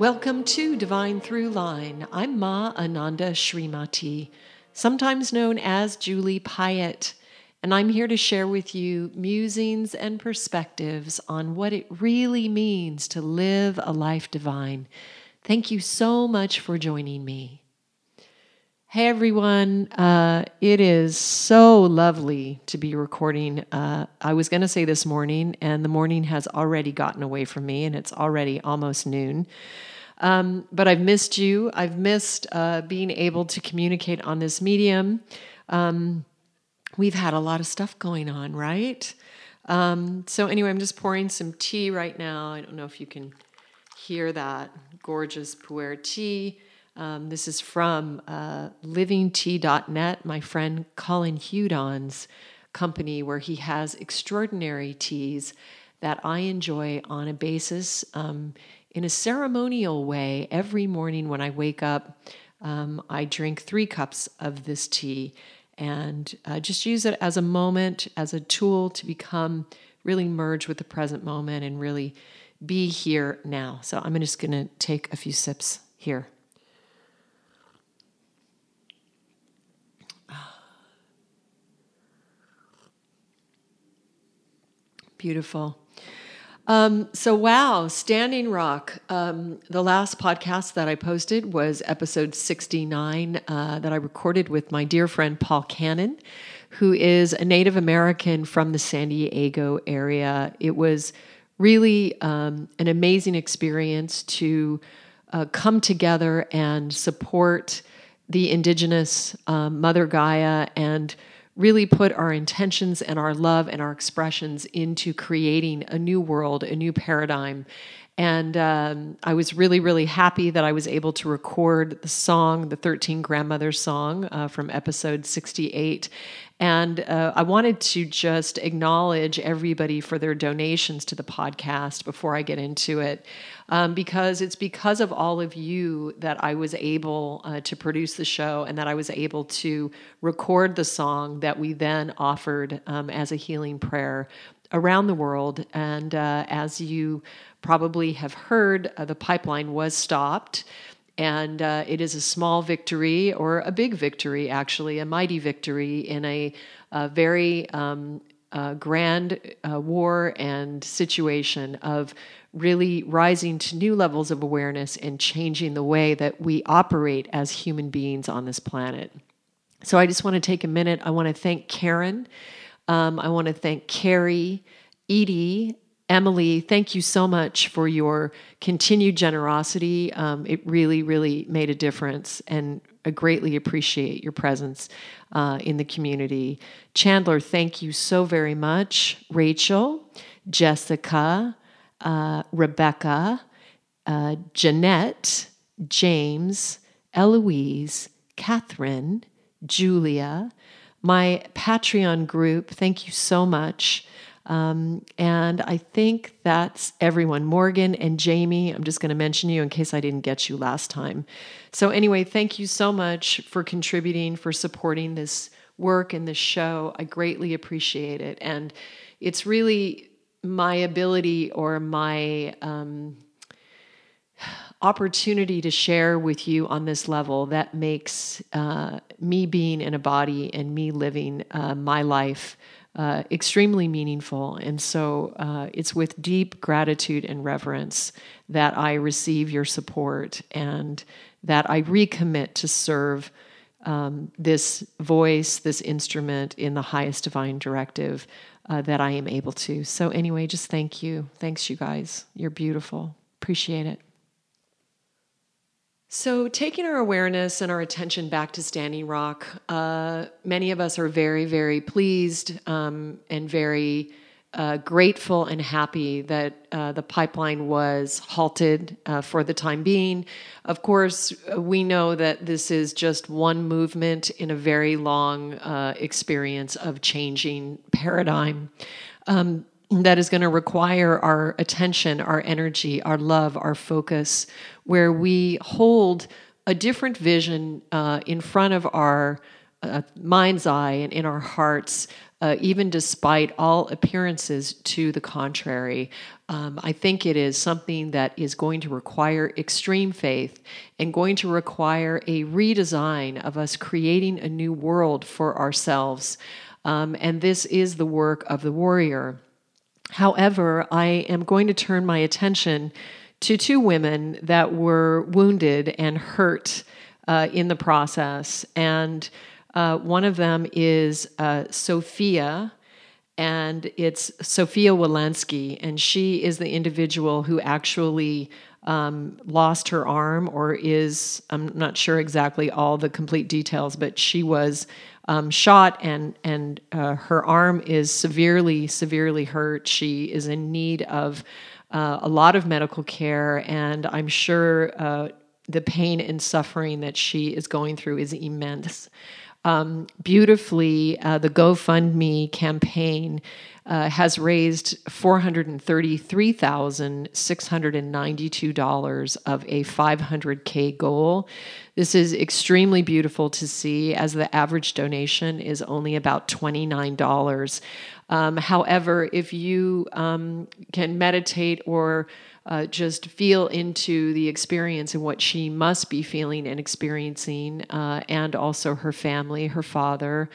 Welcome to Divine Through Line. I'm Ma Ananda Srimati, sometimes known as Julie Piatt, and I'm here to share with you musings and perspectives on what it really means to live a life divine. Thank you so much for joining me. Hey everyone, uh, it is so lovely to be recording. Uh, I was going to say this morning, and the morning has already gotten away from me, and it's already almost noon. Um, but I've missed you. I've missed uh, being able to communicate on this medium. Um, we've had a lot of stuff going on, right? Um, so, anyway, I'm just pouring some tea right now. I don't know if you can hear that gorgeous pu'er tea. Um, this is from uh, livingtea.net, my friend Colin Hudon's company, where he has extraordinary teas that I enjoy on a basis um, in a ceremonial way. Every morning when I wake up, um, I drink three cups of this tea and uh, just use it as a moment, as a tool to become really merge with the present moment and really be here now. So I'm just going to take a few sips here. Beautiful. Um, so, wow, Standing Rock. Um, the last podcast that I posted was episode 69 uh, that I recorded with my dear friend Paul Cannon, who is a Native American from the San Diego area. It was really um, an amazing experience to uh, come together and support the indigenous um, Mother Gaia and really put our intentions and our love and our expressions into creating a new world, a new paradigm. And um, I was really, really happy that I was able to record the song, the 13 Grandmothers song uh, from episode 68. And uh, I wanted to just acknowledge everybody for their donations to the podcast before I get into it, um, because it's because of all of you that I was able uh, to produce the show and that I was able to record the song that we then offered um, as a healing prayer around the world. And uh, as you probably have heard, uh, the pipeline was stopped. And uh, it is a small victory or a big victory, actually, a mighty victory in a, a very um, grand uh, war and situation of really rising to new levels of awareness and changing the way that we operate as human beings on this planet. So I just want to take a minute. I want to thank Karen. Um, I want to thank Carrie, Edie, Emily, thank you so much for your continued generosity. Um, it really, really made a difference, and I greatly appreciate your presence uh, in the community. Chandler, thank you so very much. Rachel, Jessica, uh, Rebecca, uh, Jeanette, James, Eloise, Catherine, Julia, my Patreon group, thank you so much. Um, and I think that's everyone. Morgan and Jamie, I'm just going to mention you in case I didn't get you last time. So, anyway, thank you so much for contributing, for supporting this work and this show. I greatly appreciate it. And it's really my ability or my um, opportunity to share with you on this level that makes uh, me being in a body and me living uh, my life uh, extremely meaningful. And so uh, it's with deep gratitude and reverence that I receive your support and that I recommit to serve um, this voice, this instrument in the highest divine directive uh, that I am able to. So, anyway, just thank you. Thanks, you guys. You're beautiful. Appreciate it. So, taking our awareness and our attention back to Standing Rock, uh, many of us are very, very pleased um, and very uh, grateful and happy that uh, the pipeline was halted uh, for the time being. Of course, we know that this is just one movement in a very long uh, experience of changing paradigm. Um, that is going to require our attention, our energy, our love, our focus, where we hold a different vision uh, in front of our uh, mind's eye and in our hearts, uh, even despite all appearances to the contrary. Um, I think it is something that is going to require extreme faith and going to require a redesign of us creating a new world for ourselves. Um, and this is the work of the warrior. However, I am going to turn my attention to two women that were wounded and hurt uh, in the process. And uh, one of them is uh, Sophia, and it's Sophia Wilansky, and she is the individual who actually um, lost her arm, or is, I'm not sure exactly all the complete details, but she was um, shot and, and uh, her arm is severely, severely hurt. She is in need of uh, a lot of medical care, and I'm sure uh, the pain and suffering that she is going through is immense um, beautifully, uh, the GoFundMe campaign uh, has raised $433,692 of a 500K goal. This is extremely beautiful to see, as the average donation is only about $29. Um, however, if you um, can meditate or uh, just feel into the experience and what she must be feeling and experiencing, uh, and also her family, her father.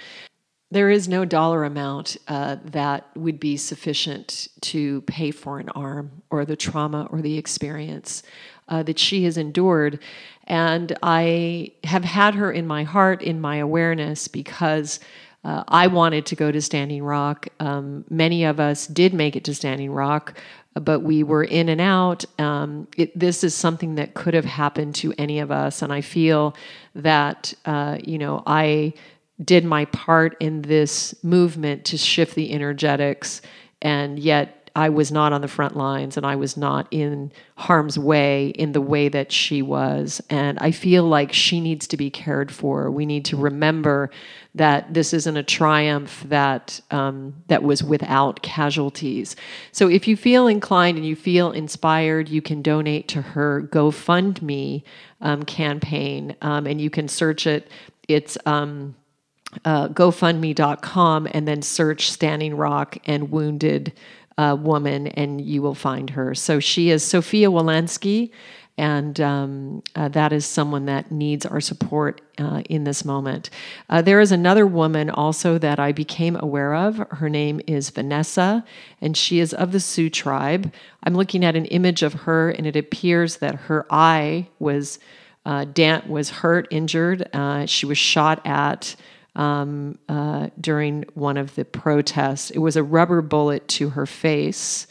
There is no dollar amount uh, that would be sufficient to pay for an arm or the trauma or the experience uh, that she has endured. And I have had her in my heart, in my awareness, because uh, I wanted to go to Standing Rock. Um, many of us did make it to Standing Rock but we were in and out. Um, it, this is something that could have happened to any of us, and I feel that uh, you know I did my part in this movement to shift the energetics, and yet I was not on the front lines and I was not in harm's way in the way that she was. And I feel like she needs to be cared for. We need to remember that this isn't a triumph that um, that was without casualties. So if you feel inclined and you feel inspired, you can donate to her GoFundMe um, campaign, um, and you can search it. It's um, uh, GoFundMe.com and then search Standing Rock and Wounded uh, woman, and you will find her. So she is Sophia Wilansky, and um, uh, that is someone that needs our support uh, in this moment. Uh, there is another woman also that I became aware of. Her name is Vanessa, and she is of the Sioux tribe. I'm looking at an image of her, and it appears that her eye was. Uh, Dant was hurt, injured. Uh, she was shot at um, uh, during one of the protests. It was a rubber bullet to her face,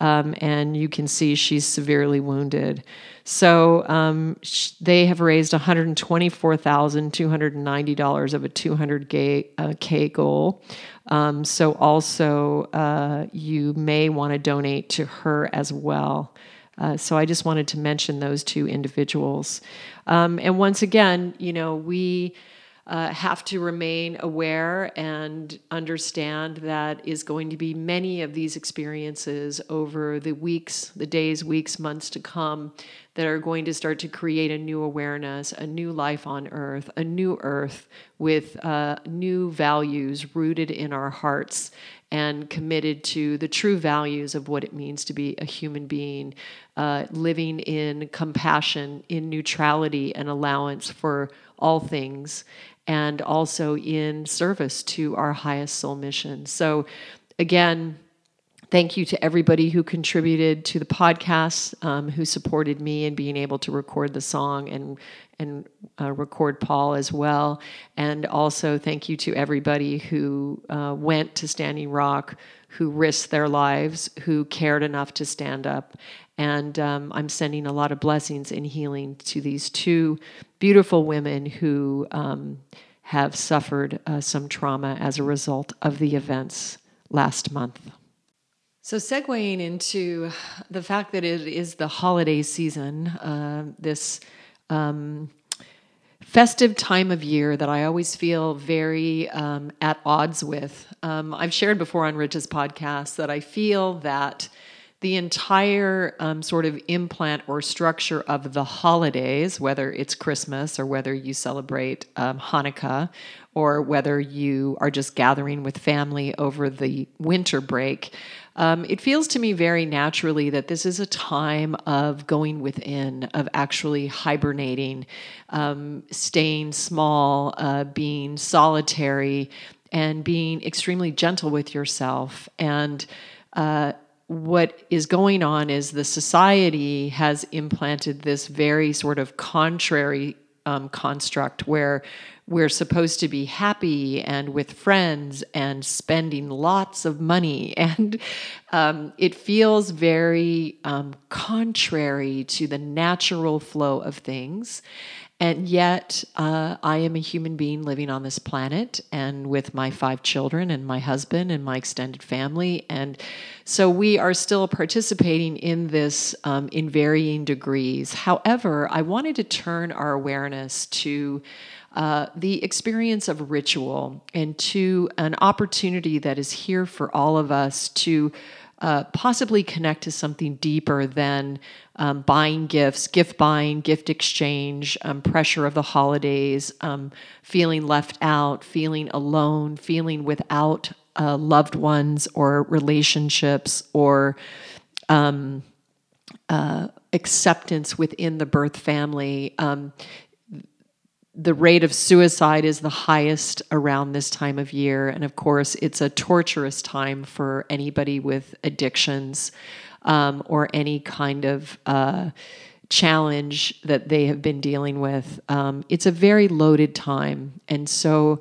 um, and you can see she's severely wounded. So um, sh- they have raised $124,290 of a 200K uh, K goal. Um, so also, uh, you may want to donate to her as well. Uh, so I just wanted to mention those two individuals. Um, and once again, you know, we uh, have to remain aware and understand that is going to be many of these experiences over the weeks, the days, weeks, months to come that are going to start to create a new awareness, a new life on earth, a new earth with uh, new values rooted in our hearts and committed to the true values of what it means to be a human being, uh, living in compassion, in neutrality, and allowance for all things, and also in service to our highest soul mission. So, again, thank you to everybody who contributed to the podcast, um, who supported me in being able to record the song and and uh, record Paul as well. And also thank you to everybody who uh, went to Standing Rock, who risked their lives, who cared enough to stand up. And um, I'm sending a lot of blessings and healing to these two beautiful women who um, have suffered uh, some trauma as a result of the events last month. So, segueing into the fact that it is the holiday season, uh, this um, festive time of year that I always feel very um, at odds with. Um, I've shared before on Rich's podcast that I feel that the entire um, sort of implant or structure of the holidays, whether it's Christmas or whether you celebrate um, Hanukkah or whether you are just gathering with family over the winter break, um, it feels to me very naturally that this is a time of going within, of actually hibernating, um, staying small, uh, being solitary, and being extremely gentle with yourself. And uh, what is going on is the society has implanted this very sort of contrary um, construct where we're supposed to be happy and with friends and spending lots of money. And um, it feels very um, contrary to the natural flow of things. And yet, uh, I am a human being living on this planet and with my five children and my husband and my extended family. And so we are still participating in this um, in varying degrees. However, I wanted to turn our awareness to uh, the experience of ritual and to an opportunity that is here for all of us to uh, possibly connect to something deeper than um, buying gifts, gift buying, gift exchange, um, pressure of the holidays, um, feeling left out, feeling alone, feeling without uh, loved ones or relationships or um, uh, acceptance within the birth family. The rate of suicide is the highest around this time of year. And of course, it's a torturous time for anybody with addictions um, or any kind of uh, challenge that they have been dealing with. Um, it's a very loaded time. And so,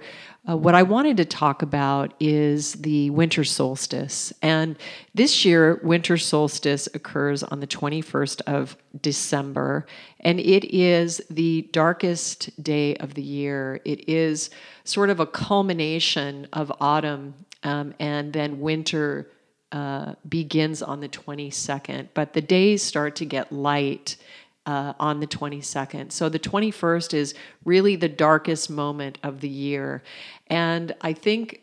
uh, what I wanted to talk about is the winter solstice. And this year, winter solstice occurs on the 21st of December, and it is the darkest day of the year. It is sort of a culmination of autumn um, and then winter. Uh, begins on the 22nd, but the days start to get light uh, on the 22nd. So the 21st is really the darkest moment of the year. And I think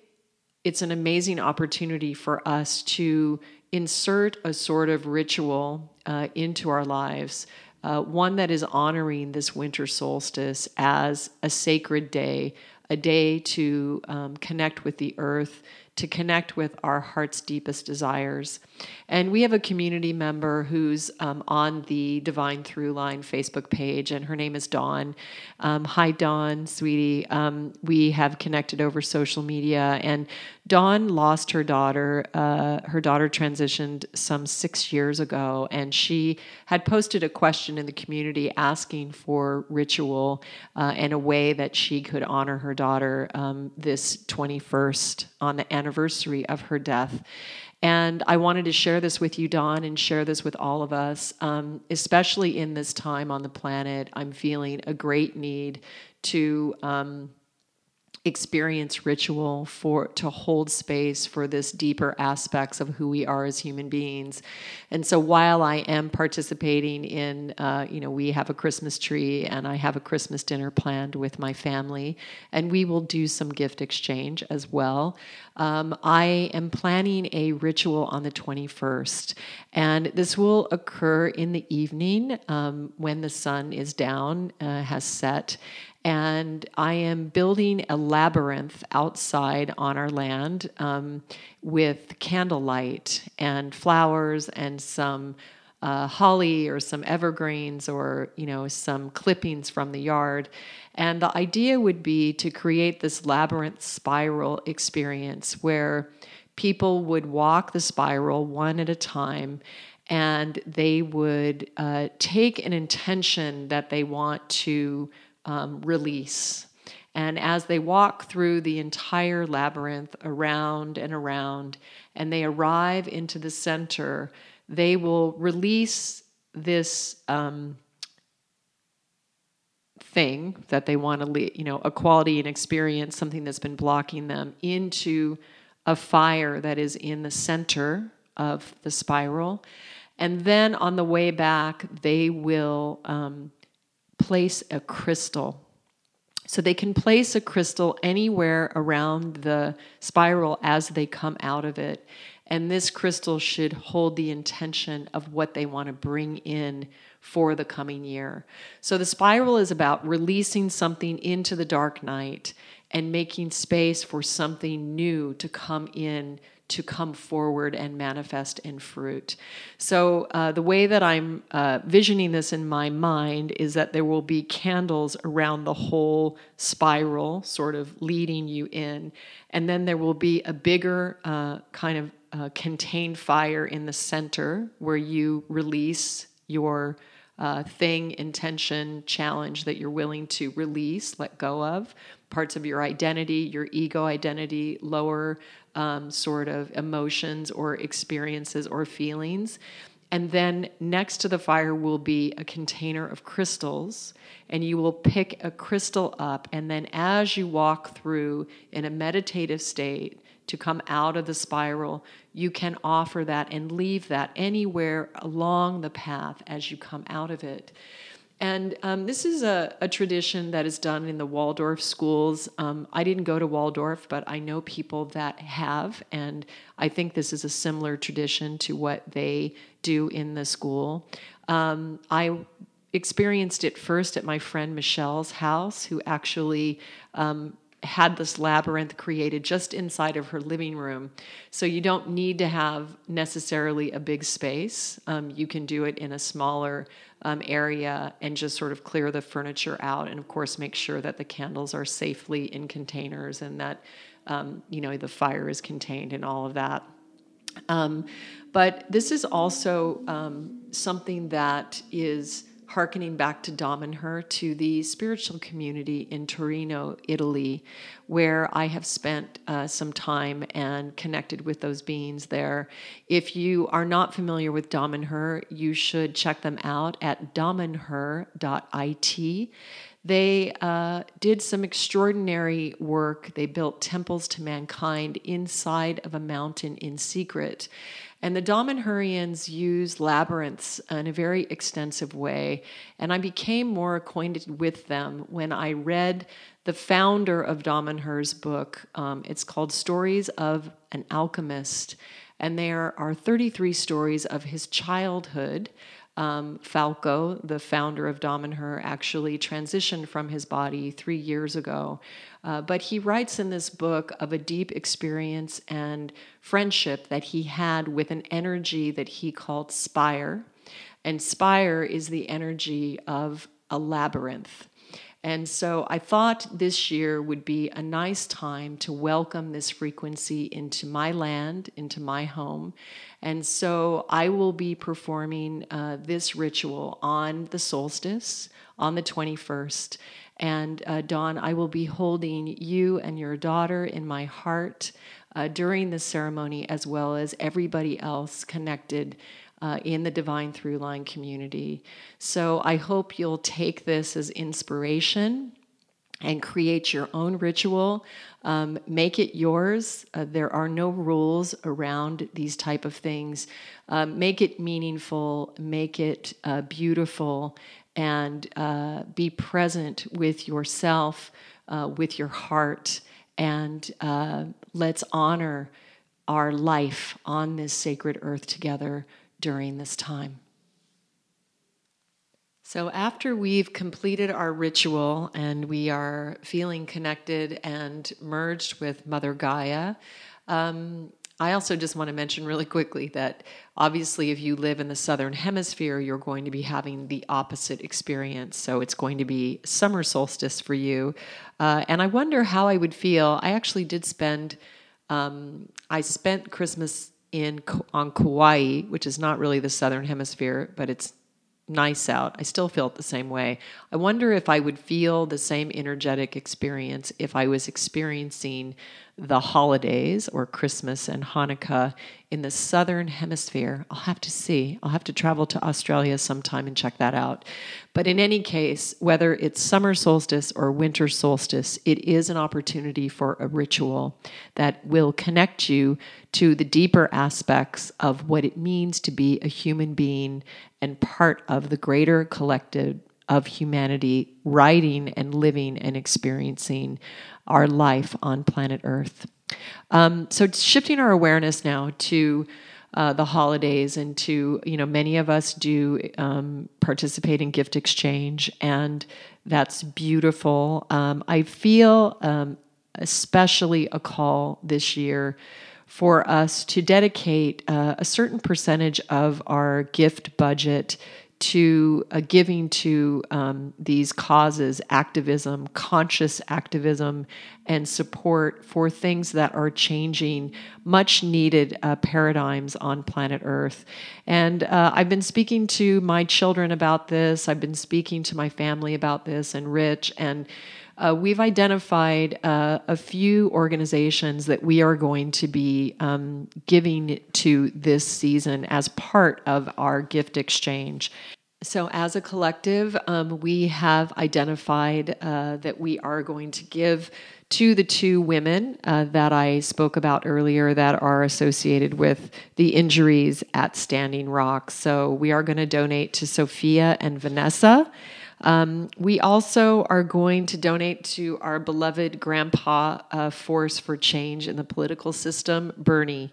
it's an amazing opportunity for us to insert a sort of ritual uh, into our lives. Uh, one that is honoring this winter solstice as a sacred day, a day to um, connect with the earth, to connect with our heart's deepest desires. And we have a community member who's um, on the Divine Throughline Facebook page, and her name is Dawn. Um, hi, Dawn, sweetie. Um, we have connected over social media, and Dawn lost her daughter. Uh, her daughter transitioned some six years ago, and she had posted a question in the community asking for ritual uh, and a way that she could honor her daughter um, this 21st on the anniversary of her death. And I wanted to share this with you, Dawn, and share this with all of us, um, especially in this time on the planet. I'm feeling a great need to. Um, experience ritual for to hold space for this deeper aspects of who we are as human beings and so while i am participating in uh, you know we have a christmas tree and i have a christmas dinner planned with my family and we will do some gift exchange as well um, i am planning a ritual on the 21st and this will occur in the evening um, when the sun is down uh, has set and I am building a labyrinth outside on our land um, with candlelight and flowers and some uh, holly or some evergreens or you know some clippings from the yard and the idea would be to create this labyrinth spiral experience where people would walk the spiral one at a time and they would uh, take an intention that they want to um, release. And as they walk through the entire labyrinth around and around, and they arrive into the center, they will release this um, thing that they want to, you know, a quality and experience, something that's been blocking them, into a fire that is in the center of the spiral. And then on the way back, they will um, place a crystal. So they can place a crystal anywhere around the spiral as they come out of it. And this crystal should hold the intention of what they want to bring in for the coming year. So the spiral is about releasing something into the dark night and making space for something new to come in to come forward and manifest in fruit. So, uh, the way that I'm uh, visioning this in my mind is that there will be candles around the whole spiral, sort of leading you in. And then there will be a bigger uh, kind of uh, contained fire in the center where you release your uh, thing, intention, challenge that you're willing to release, let go of, parts of your identity, your ego identity, lower um, sort of emotions or experiences or feelings. And then next to the fire will be a container of crystals, and you will pick a crystal up. And then, as you walk through in a meditative state to come out of the spiral, you can offer that and leave that anywhere along the path as you come out of it. And um, this is a, a, tradition that is done in the Waldorf schools. Um, I didn't go to Waldorf, but I know people that have, and I think this is a similar tradition to what they do in the school. Um, I experienced it first at my friend Michelle's house, who actually um, had this labyrinth created just inside of her living room. So you don't need to have necessarily a big space. Um, you can do it in a smaller um, area and just sort of clear the furniture out. And of course, make sure that the candles are safely in containers and that, um, you know, the fire is contained and all of that. Um, but this is also um, something that is harkening back to Damanhur, to the spiritual community in Torino, Italy, where I have spent uh, some time and connected with those beings there. If you are not familiar with Damanhur, you should check them out at damanhur.it. They uh, did some extraordinary work. They built temples to mankind inside of a mountain in secret. And the Damanhurians use labyrinths in a very extensive way. And I became more acquainted with them when I read the founder of Damanhur's book. Um, it's called Stories of an Alchemist. And there are 33 stories of his childhood um, Falco, the founder of Damanhur, actually transitioned from his body three years ago. Uh, but he writes in this book of a deep experience and friendship that he had with an energy that he called spire. And spire is the energy of a labyrinth. And so I thought this year would be a nice time to welcome this frequency into my land, into my home. And so I will be performing uh, this ritual on the solstice, on the 21st. And uh, Dawn, I will be holding you and your daughter in my heart uh, during the ceremony, as well as everybody else connected uh, in the Divine Throughline community. So I hope you'll take this as inspiration and create your own ritual. Um, make it yours. Uh, there are no rules around these type of things. Um, make it meaningful. Make it uh, beautiful, and uh, be present with yourself, uh, with your heart, and uh, let's honor our life on this sacred earth together during this time. So, after we've completed our ritual and we are feeling connected and merged with Mother Gaia, um, I also just want to mention really quickly that obviously, if you live in the southern hemisphere, you're going to be having the opposite experience. So, it's going to be summer solstice for you. Uh, and I wonder how I would feel. I actually did spend, um, I spent Christmas in on Kauai, which is not really the southern hemisphere, but it's nice out. I still felt the same way. I wonder if I would feel the same energetic experience if I was experiencing the holidays or Christmas and Hanukkah in the southern hemisphere. I'll have to see. I'll have to travel to Australia sometime and check that out. But in any case, whether it's summer solstice or winter solstice, it is an opportunity for a ritual that will connect you to the deeper aspects of what it means to be a human being and part of the greater collective of humanity writing and living and experiencing our life on planet Earth. Um, so shifting our awareness now to uh, the holidays and to you know many of us do um, participate in gift exchange and that's beautiful um, i feel um, especially a call this year for us to dedicate uh, a certain percentage of our gift budget to uh, giving to um, these causes, activism, conscious activism, and support for things that are changing much needed uh, paradigms on planet Earth. And uh, I've been speaking to my children about this, I've been speaking to my family about this, and Rich, and uh, we've identified uh, a few organizations that we are going to be um, giving to this season as part of our gift exchange. So, as a collective, um, we have identified uh, that we are going to give to the two women uh, that I spoke about earlier that are associated with the injuries at Standing Rock. So, we are going to donate to Sophia and Vanessa. Um, we also are going to donate to our beloved grandpa uh, force for change in the political system, Bernie.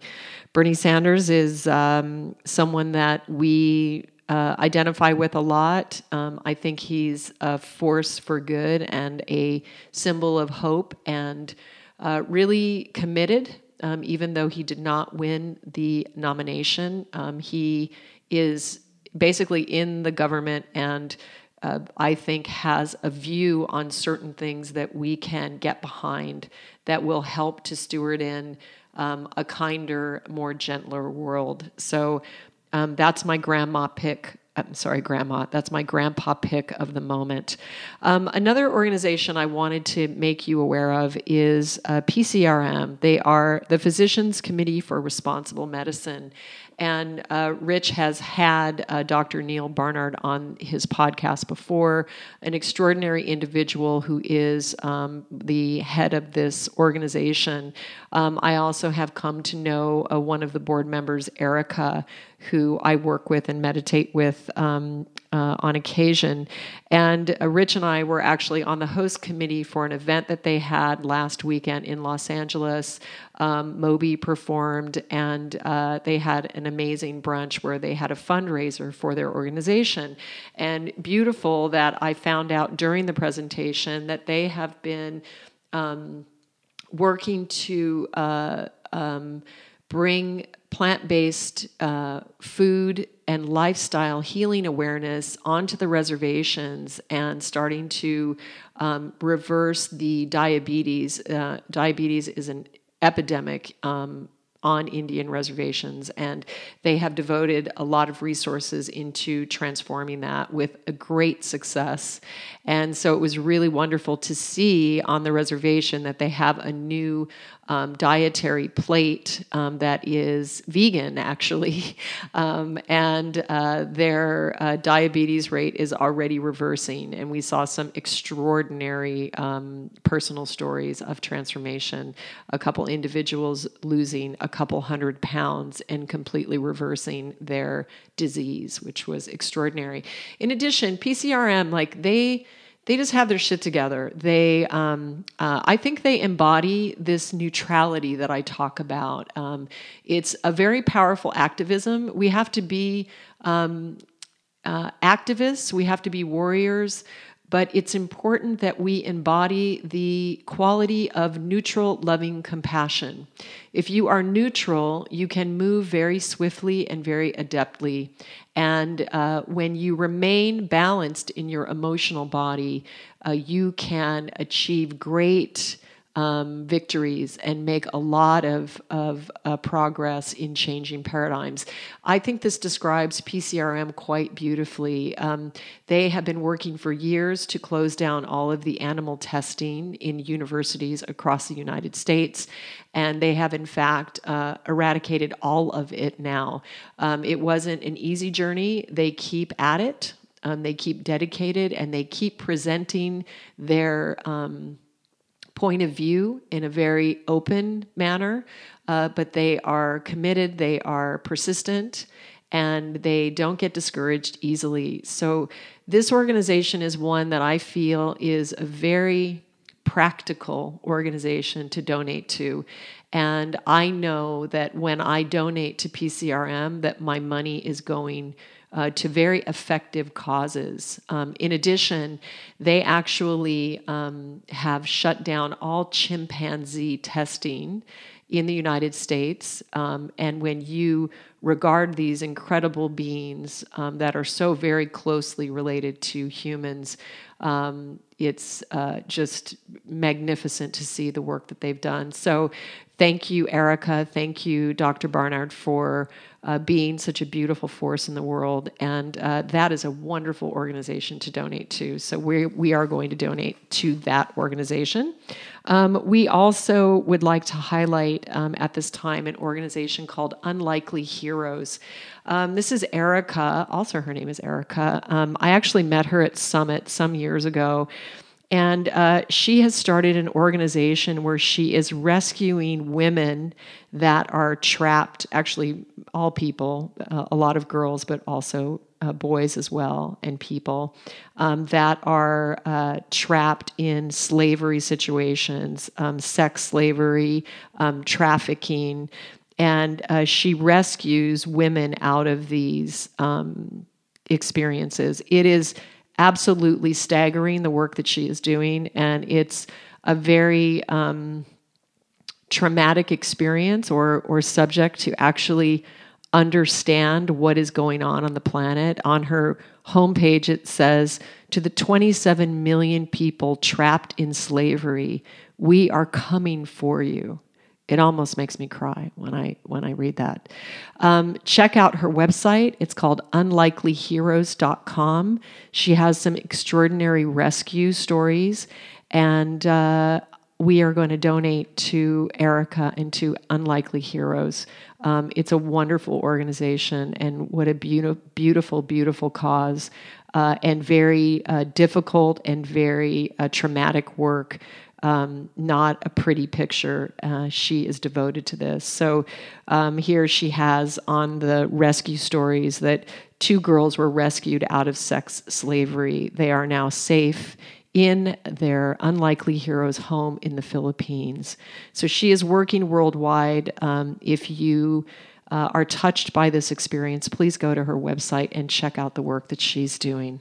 Bernie Sanders is um, someone that we uh, identify with a lot. Um, I think he's a force for good and a symbol of hope and uh, really committed. Um, even though he did not win the nomination, um, he is basically in the government and uh, I think has a view on certain things that we can get behind that will help to steward in um, a kinder, more gentler world. So um, that's my grandma pick. I'm sorry, grandma. That's my grandpa pick of the moment. Um, another organization I wanted to make you aware of is uh, PCRM. They are the Physicians Committee for Responsible Medicine. And uh, Rich has had uh, Dr. Neal Barnard on his podcast before, an extraordinary individual who is um, the head of this organization. Um, I also have come to know uh, one of the board members, Erica, who I work with and meditate with um, uh, on occasion. And uh, Rich and I were actually on the host committee for an event that they had last weekend in Los Angeles. Um, Moby performed, and uh, they had an amazing brunch where they had a fundraiser for their organization. And beautiful that I found out during the presentation that they have been um, working to. Uh, um, bring plant based uh, food and lifestyle healing awareness onto the reservations and starting to um, reverse the diabetes. Uh, diabetes is an epidemic um, on Indian reservations. And they have devoted a lot of resources into transforming that with a great success. And so it was really wonderful to see on the reservation that they have a new um, dietary plate um, that is vegan, actually. Um, and uh, their uh, diabetes rate is already reversing. And we saw some extraordinary um, personal stories of transformation. A couple individuals losing a couple hundred pounds and completely reversing their disease, which was extraordinary. In addition, PCRM, like they, they just have their shit together. They, um, uh, I think they embody this neutrality that I talk about. Um, it's a very powerful activism. We have to be um, uh, activists. We have to be warriors but it's important that we embody the quality of neutral, loving compassion. If you are neutral, you can move very swiftly and very adeptly. And uh, when you remain balanced in your emotional body, uh, you can achieve great um, victories and make a lot of, of uh, progress in changing paradigms. I think this describes PCRM quite beautifully. Um, they have been working for years to close down all of the animal testing in universities across the United States, and they have, in fact, uh, eradicated all of it now. Um, it wasn't an easy journey, they keep at it. Um, they keep dedicated and they keep presenting their um, point of view in a very open manner, uh, but they are committed, they are persistent, and they don't get discouraged easily. So, this organization is one that I feel is a very practical organization to donate to. And I know that when I donate to PCRM, that my money is going uh, to very effective causes. Um, in addition, they actually um, have shut down all chimpanzee testing in the United States. Um, and when you regard these incredible beings um, that are so very closely related to humans, um, it's uh, just magnificent to see the work that they've done. So, thank you, Erica. Thank you, Dr. Barnard, for uh, being such a beautiful force in the world. And uh, that is a wonderful organization to donate to. So we, we are going to donate to that organization. Um, we also would like to highlight um, at this time an organization called Unlikely Heroes. Um, this is Erica, also her name is Erica. Um, I actually met her at Summit some years ago. And uh, she has started an organization where she is rescuing women that are trapped, actually, all people, uh, a lot of girls, but also uh, boys as well, and people um, that are uh, trapped in slavery situations, um, sex slavery, um, trafficking. And uh, she rescues women out of these um, experiences. It is absolutely staggering the work that she is doing, and it's a very um, traumatic experience or or subject to actually understand what is going on on the planet. On her homepage, it says to the 27 million people trapped in slavery, we are coming for you it almost makes me cry when I when I read that. Um, check out her website. It's called unlikelyheroes.com. She has some extraordinary rescue stories, and uh, we are going to donate to Erica and to Unlikely Heroes. Um, it's a wonderful organization, and what a beautiful, beautiful, beautiful cause, uh, and very uh, difficult and very uh, traumatic work um, not a pretty picture. Uh, she is devoted to this. So um, here she has on the rescue stories that two girls were rescued out of sex slavery. They are now safe in their unlikely hero's home in the Philippines. So she is working worldwide. Um, if you uh, are touched by this experience, please go to her website and check out the work that she's doing.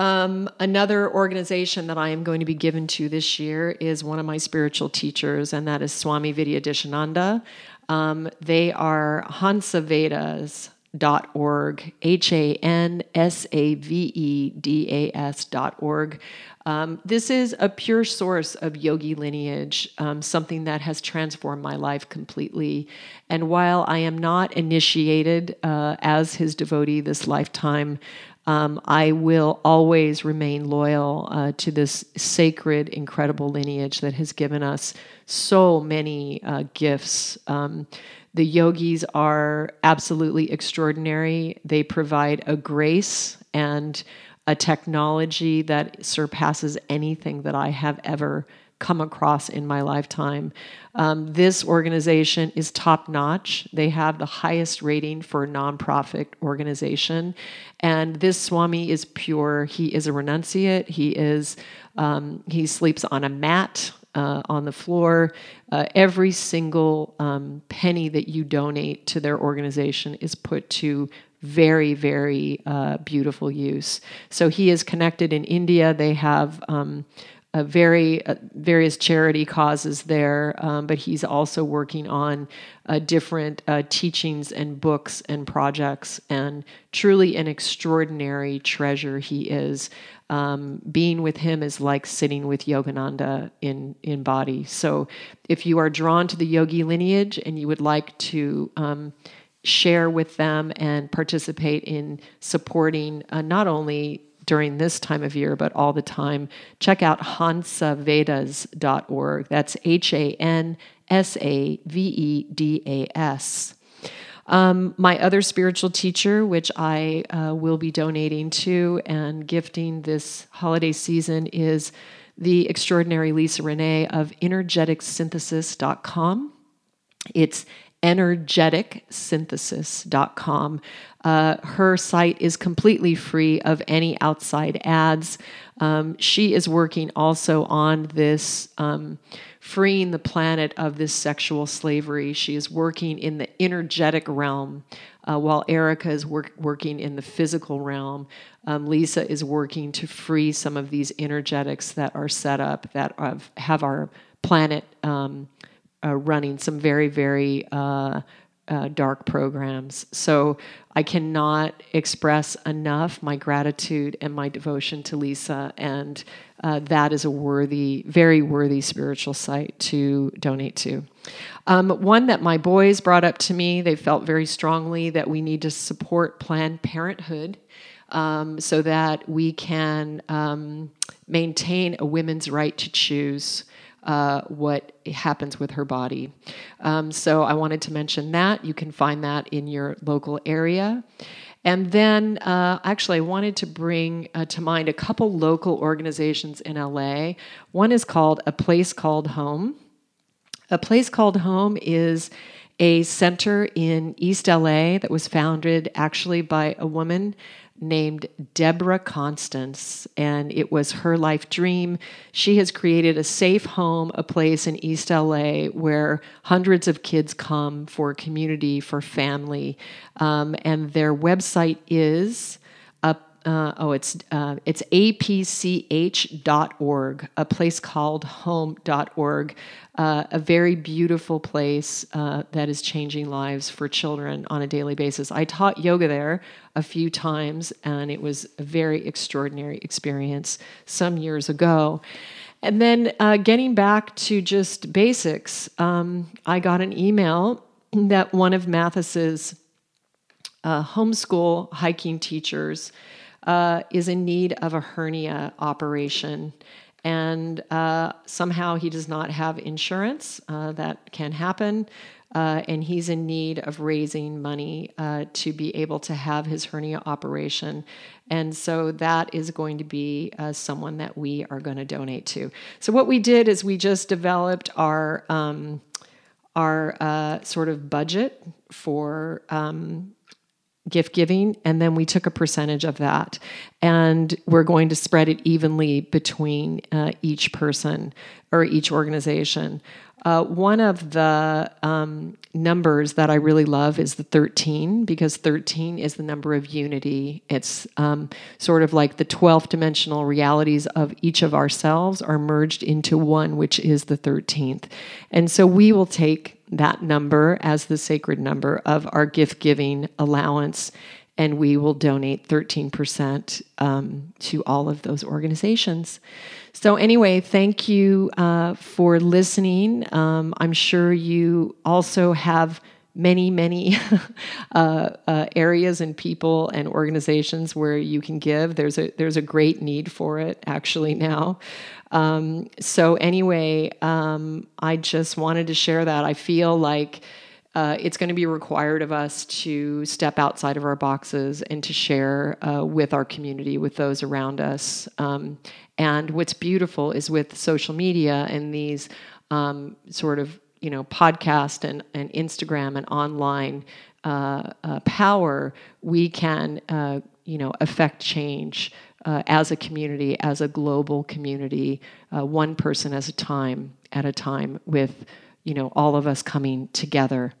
Um, another organization that I am going to be given to this year is one of my spiritual teachers, and that is Swami Vidyadhishananda. Um, they are hansavedas.org, H A N S A V E D A S.org. Um, this is a pure source of yogi lineage, um, something that has transformed my life completely. And while I am not initiated uh, as his devotee this lifetime, um, I will always remain loyal uh, to this sacred, incredible lineage that has given us so many uh, gifts. Um, the yogis are absolutely extraordinary. They provide a grace and a technology that surpasses anything that I have ever come across in my lifetime. Um, this organization is top notch. They have the highest rating for a nonprofit organization. And this Swami is pure. He is a renunciate. He is um, he sleeps on a mat uh, on the floor. Uh, every single um, penny that you donate to their organization is put to very, very uh, beautiful use. So he is connected in India. They have um, uh, very uh, various charity causes there, um, but he's also working on uh, different uh, teachings and books and projects. And truly, an extraordinary treasure he is. Um, being with him is like sitting with Yogananda in in body. So, if you are drawn to the yogi lineage and you would like to um, share with them and participate in supporting uh, not only during this time of year, but all the time, check out hansavedas.org. That's H A N S A V E D A S. Um, my other spiritual teacher, which I uh, will be donating to and gifting this holiday season, is the extraordinary Lisa Renee of energeticsynthesis.com. It's energeticsynthesis.com. Uh, her site is completely free of any outside ads. Um, she is working also on this. Um, freeing the planet of this sexual slavery. She is working in the energetic realm, uh, while Erica is work, working in the physical realm. Um, Lisa is working to free some of these energetics that are set up that have, have our planet um, uh, running some very, very uh, uh, dark programs. So I cannot express enough my gratitude and my devotion to Lisa, and uh, that is a worthy, very worthy spiritual site to donate to. Um, one that my boys brought up to me, they felt very strongly that we need to support Planned Parenthood. Um, so that we can um, maintain a woman's right to choose uh, what happens with her body. Um, so I wanted to mention that. You can find that in your local area. And then, uh, actually, I wanted to bring uh, to mind a couple local organizations in LA. One is called A Place Called Home. A Place Called Home is a center in East LA that was founded actually by a woman named Debrah Constance, and it was her life dream. She has created a safe home, a place in East LA where hundreds of kids come for community, for family. Um, and their website is uh, oh, it's uh, it's apch.org, a place called home.org, uh, a very beautiful place uh, that is changing lives for children on a daily basis. I taught yoga there a few times, and it was a very extraordinary experience some years ago. And then uh, getting back to just basics, um, I got an email that one of Mathis's uh, homeschool hiking teachers uh, is in need of a hernia operation. And uh, somehow he does not have insurance. Uh, that can happen. Uh, and he's in need of raising money uh, to be able to have his hernia operation. And so that is going to be uh, someone that we are going to donate to. So what we did is we just developed our um, our sort of budget for um, gift giving, and then we took a percentage of that, and we're going to spread it evenly between uh, each person or each organization. Uh, one of the um, numbers that I really love is the 13 because 13 is the number of unity. It's um, sort of like the 12 dimensional realities of each of ourselves are merged into one, which is the 13th. And so we will take that number as the sacred number of our gift giving allowance, and we will donate 13% um, to all of those organizations. So, anyway, thank you uh, for listening. Um, I'm sure you also have many, many uh, uh, areas and people and organizations where you can give. There's a there's a great need for it actually now. Um, so anyway, um, I just wanted to share that. I feel like. Uh, it's going to be required of us to step outside of our boxes and to share uh, with our community, with those around us. Um, and what's beautiful is with social media and these um, sort of you know podcast and, and Instagram and online uh, uh, power, we can uh, you know affect change uh, as a community, as a global community, uh, one person at a time at a time, with you know all of us coming together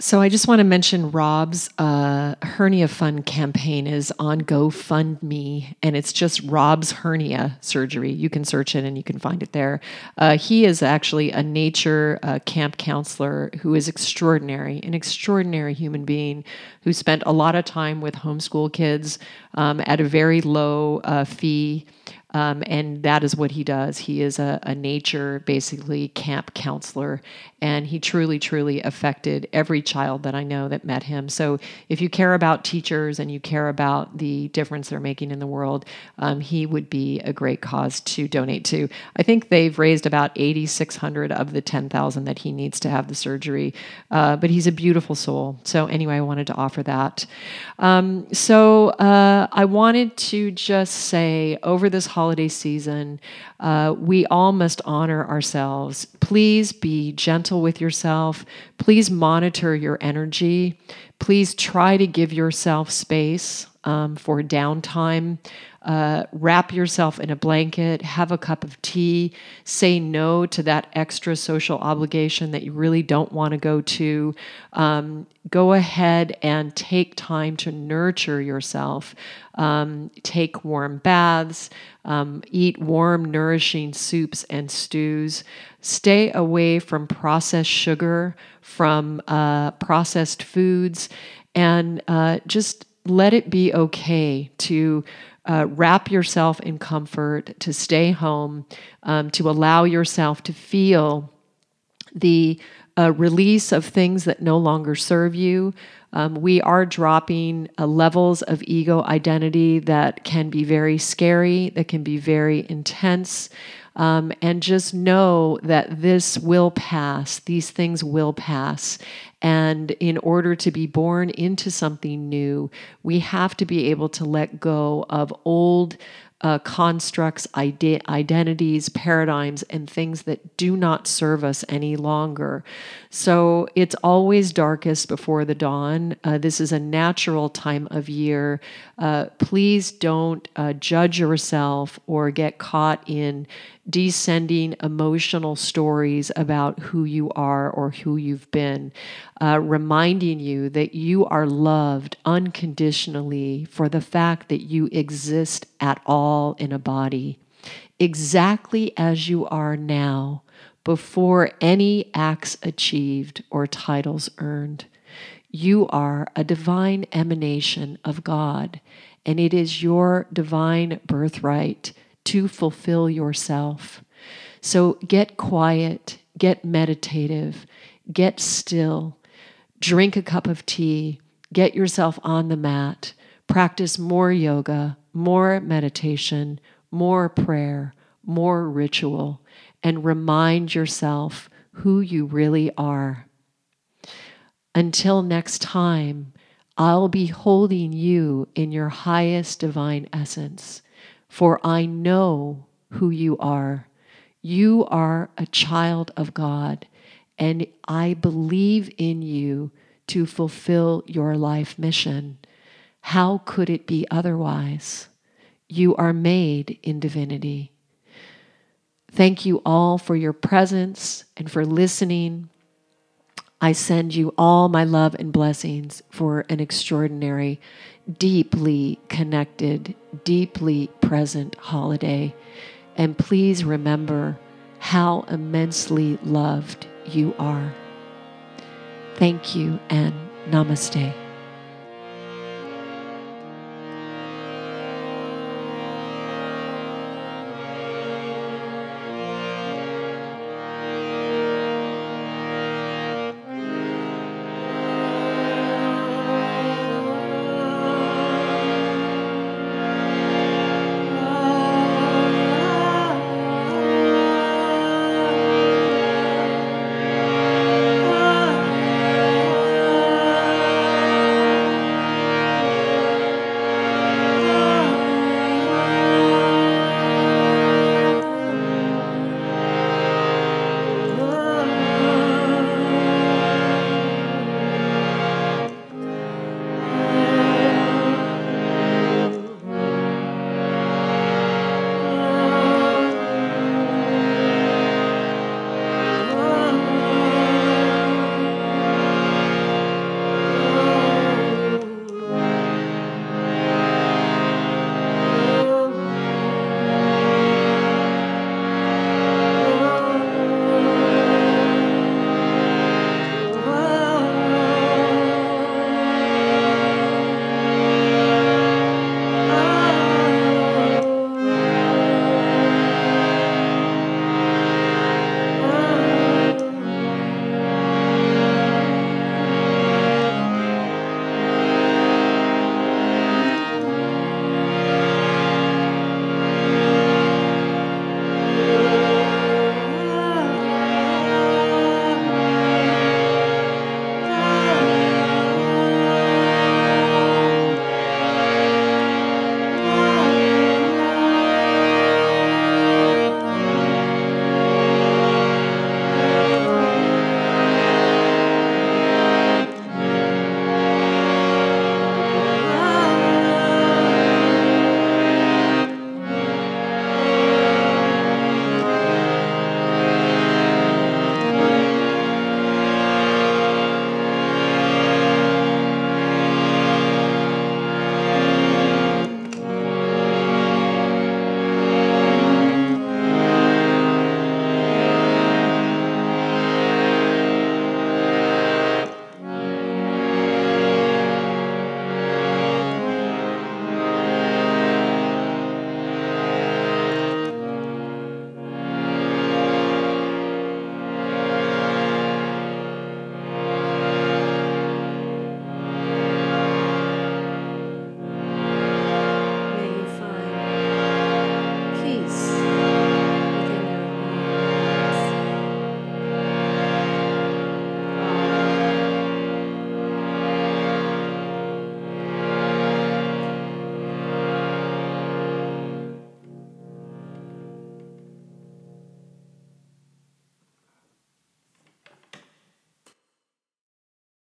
so I just want to mention Rob's uh, hernia fund campaign is on GoFundMe, and it's just Rob's hernia surgery. You can search it and you can find it there. Uh, he is actually a nature uh, camp counselor who is extraordinary, an extraordinary human being who spent a lot of time with homeschool kids um, at a very low uh, fee. Um, and that is what he does. He is a, a, nature, basically, camp counselor. And he truly, truly affected every child that I know that met him. So if you care about teachers and you care about the difference they're making in the world, um, he would be a great cause to donate to. I think they've raised about 8,600 of the 10,000 that he needs to have the surgery. Uh, but he's a beautiful soul. So anyway, I wanted to offer that. Um, so uh, I wanted to just say over this holiday, season, uh, we all must honor ourselves. Please be gentle with yourself. Please monitor your energy. Please try to give yourself space um, for downtime. Uh, wrap yourself in a blanket, have a cup of tea, say no to that extra social obligation that you really don't want to go to. Um, go ahead and take time to nurture yourself. Um, take warm baths, um, eat warm, nourishing soups and stews. Stay away from processed sugar, from uh, processed foods, and uh, just let it be okay to uh, wrap yourself in comfort, to stay home, um, to allow yourself to feel the uh, release of things that no longer serve you. Um, we are dropping uh, levels of ego identity that can be very scary, that can be very intense. Um, and just know that this will pass, these things will pass. And in order to be born into something new, we have to be able to let go of old uh, constructs, ide- identities, paradigms, and things that do not serve us any longer. So it's always darkest before the dawn. Uh, this is a natural time of year. Uh, please don't uh, judge yourself or get caught in descending emotional stories about who you are or who you've been, uh, reminding you that you are loved unconditionally for the fact that you exist at all in a body, exactly as you are now, before any acts achieved or titles earned. You are a divine emanation of God, and it is your divine birthright to fulfill yourself. So get quiet, get meditative, get still, drink a cup of tea, get yourself on the mat, practice more yoga, more meditation, more prayer, more ritual, and remind yourself who you really are. Until next time, I'll be holding you in your highest divine essence for I know who you are. You are a child of God, and I believe in you to fulfill your life mission. How could it be otherwise? You are made in divinity. Thank you all for your presence and for listening. I send you all my love and blessings for an extraordinary deeply connected, deeply present holiday. And please remember how immensely loved you are. Thank you and namaste.